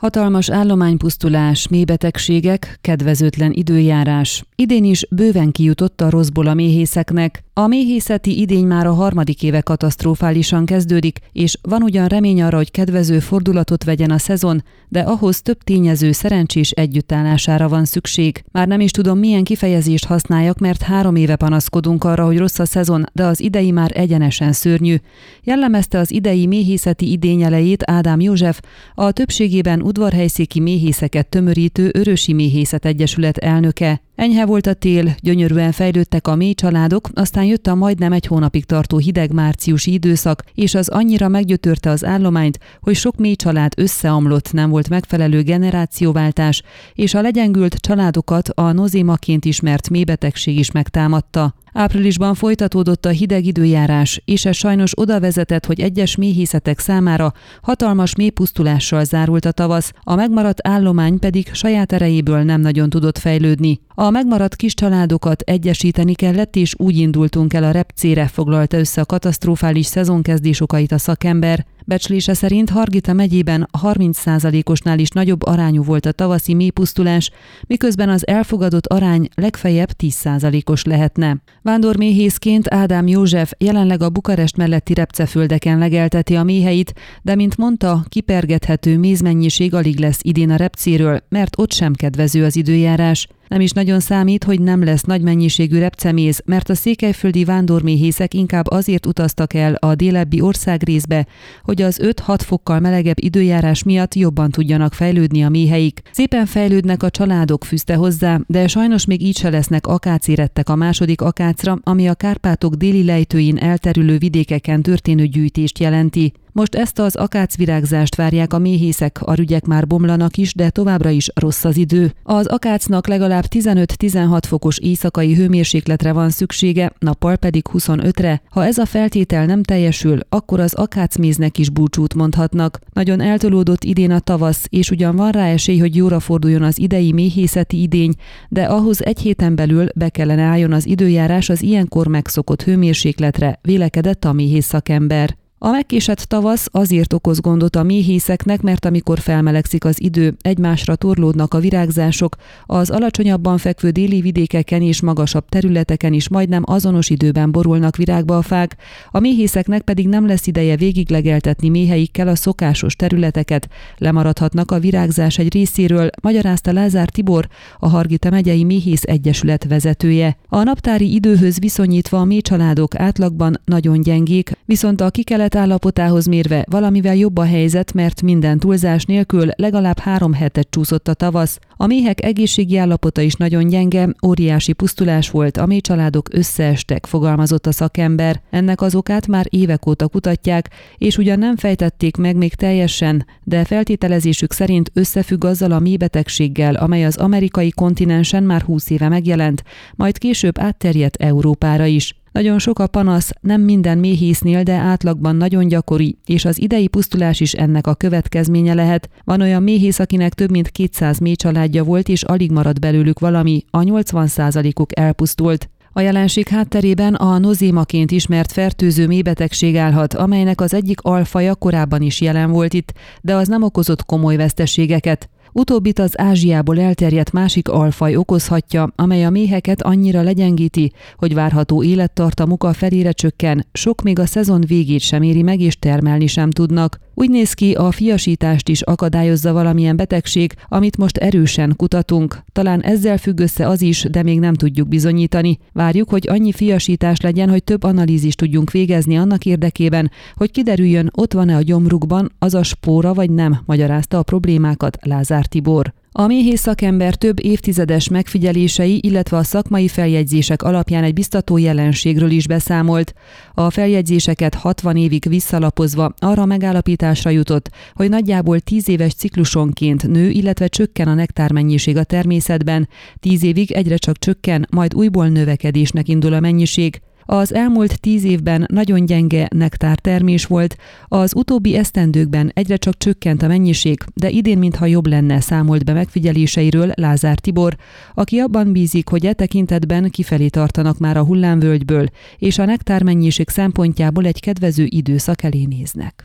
Hatalmas állománypusztulás, mélybetegségek, kedvezőtlen időjárás. Idén is bőven kijutott a rosszból a méhészeknek. A méhészeti idény már a harmadik éve katasztrofálisan kezdődik, és van ugyan remény arra, hogy kedvező fordulatot vegyen a szezon, de ahhoz több tényező szerencsés együttállására van szükség. Már nem is tudom, milyen kifejezést használjak, mert három éve panaszkodunk arra, hogy rossz a szezon, de az idei már egyenesen szörnyű. Jellemezte az idei méhészeti idény elejét Ádám József, a többségében udvarhelyszéki méhészeket tömörítő Örösi Méhészet Egyesület elnöke. Enyhe volt a tél, gyönyörűen fejlődtek a mély családok, aztán jött a majdnem egy hónapig tartó hideg márciusi időszak, és az annyira meggyötörte az állományt, hogy sok mély család összeomlott, nem volt megfelelő generációváltás, és a legyengült családokat a nozémaként ismert mélybetegség is megtámadta. Áprilisban folytatódott a hideg időjárás, és ez sajnos oda vezetett, hogy egyes méhészetek számára hatalmas mélypusztulással zárult a tavasz, a megmaradt állomány pedig saját erejéből nem nagyon tudott fejlődni. A megmaradt kis családokat egyesíteni kellett, és úgy indultunk el a repcére, foglalta össze a katasztrofális szezonkezdés okait a szakember. Becslése szerint Hargita megyében 30%-osnál is nagyobb arányú volt a tavaszi mélypusztulás, miközben az elfogadott arány legfeljebb 10%-os lehetne. Vándorméhészként Ádám József jelenleg a Bukarest melletti repceföldeken legelteti a méheit, de mint mondta, kipergethető mézmennyiség alig lesz idén a repcéről, mert ott sem kedvező az időjárás. Nem is nagyon számít, hogy nem lesz nagy mennyiségű repceméz, mert a székelyföldi vándorméhészek inkább azért utaztak el a délebbi országrészbe, hogy az 5-6 fokkal melegebb időjárás miatt jobban tudjanak fejlődni a méheik. Szépen fejlődnek a családok, fűzte hozzá, de sajnos még így se lesznek akácérettek a második akácra, ami a Kárpátok déli lejtőin elterülő vidékeken történő gyűjtést jelenti. Most ezt az akácvirágzást várják a méhészek, a rügyek már bomlanak is, de továbbra is rossz az idő. Az akácnak legalább 15-16 fokos éjszakai hőmérsékletre van szüksége, nappal pedig 25-re. Ha ez a feltétel nem teljesül, akkor az akácméznek is búcsút mondhatnak. Nagyon eltolódott idén a tavasz, és ugyan van rá esély, hogy jóra forduljon az idei méhészeti idény, de ahhoz egy héten belül be kellene álljon az időjárás az ilyenkor megszokott hőmérsékletre, vélekedett a méhész szakember. A megkésett tavasz azért okoz gondot a méhészeknek, mert amikor felmelegszik az idő, egymásra torlódnak a virágzások, az alacsonyabban fekvő déli vidékeken és magasabb területeken is majdnem azonos időben borulnak virágba a fák, a méhészeknek pedig nem lesz ideje végiglegeltetni méheikkel a szokásos területeket, lemaradhatnak a virágzás egy részéről, magyarázta Lázár Tibor, a Hargita megyei Méhész Egyesület vezetője. A naptári időhöz viszonyítva a mécsaládok átlagban nagyon gyengék, viszont a kikelet kelet állapotához mérve valamivel jobb a helyzet, mert minden túlzás nélkül legalább három hetet csúszott a tavasz. A méhek egészségi állapota is nagyon gyenge, óriási pusztulás volt, a mély családok összeestek, fogalmazott a szakember. Ennek az okát már évek óta kutatják, és ugyan nem fejtették meg még teljesen, de feltételezésük szerint összefügg azzal a mélybetegséggel, amely az amerikai kontinensen már húsz éve megjelent, majd később átterjedt Európára is. Nagyon sok a panasz, nem minden méhésznél, de átlagban nagyon gyakori, és az idei pusztulás is ennek a következménye lehet. Van olyan méhész, akinek több mint 200 mély családja volt, és alig maradt belőlük valami, a 80%-uk elpusztult. A jelenség hátterében a nozémaként ismert fertőző mélybetegség állhat, amelynek az egyik alfaja korábban is jelen volt itt, de az nem okozott komoly veszteségeket. Utóbbit az Ázsiából elterjedt másik alfaj okozhatja, amely a méheket annyira legyengíti, hogy várható élettartamuk a felére csökken, sok még a szezon végét sem éri meg és termelni sem tudnak. Úgy néz ki, a fiasítást is akadályozza valamilyen betegség, amit most erősen kutatunk. Talán ezzel függ össze az is, de még nem tudjuk bizonyítani. Várjuk, hogy annyi fiasítás legyen, hogy több analízist tudjunk végezni annak érdekében, hogy kiderüljön, ott van-e a gyomrukban az a spóra vagy nem, magyarázta a problémákat Lázár Tibor. A méhész szakember több évtizedes megfigyelései, illetve a szakmai feljegyzések alapján egy biztató jelenségről is beszámolt. A feljegyzéseket 60 évig visszalapozva arra megállapításra jutott, hogy nagyjából 10 éves ciklusonként nő, illetve csökken a nektár mennyiség a természetben, 10 évig egyre csak csökken, majd újból növekedésnek indul a mennyiség. Az elmúlt tíz évben nagyon gyenge nektártermés volt, az utóbbi esztendőkben egyre csak csökkent a mennyiség, de idén mintha jobb lenne számolt be megfigyeléseiről Lázár Tibor, aki abban bízik, hogy e tekintetben kifelé tartanak már a hullámvölgyből, és a nektár mennyiség szempontjából egy kedvező időszak elé néznek.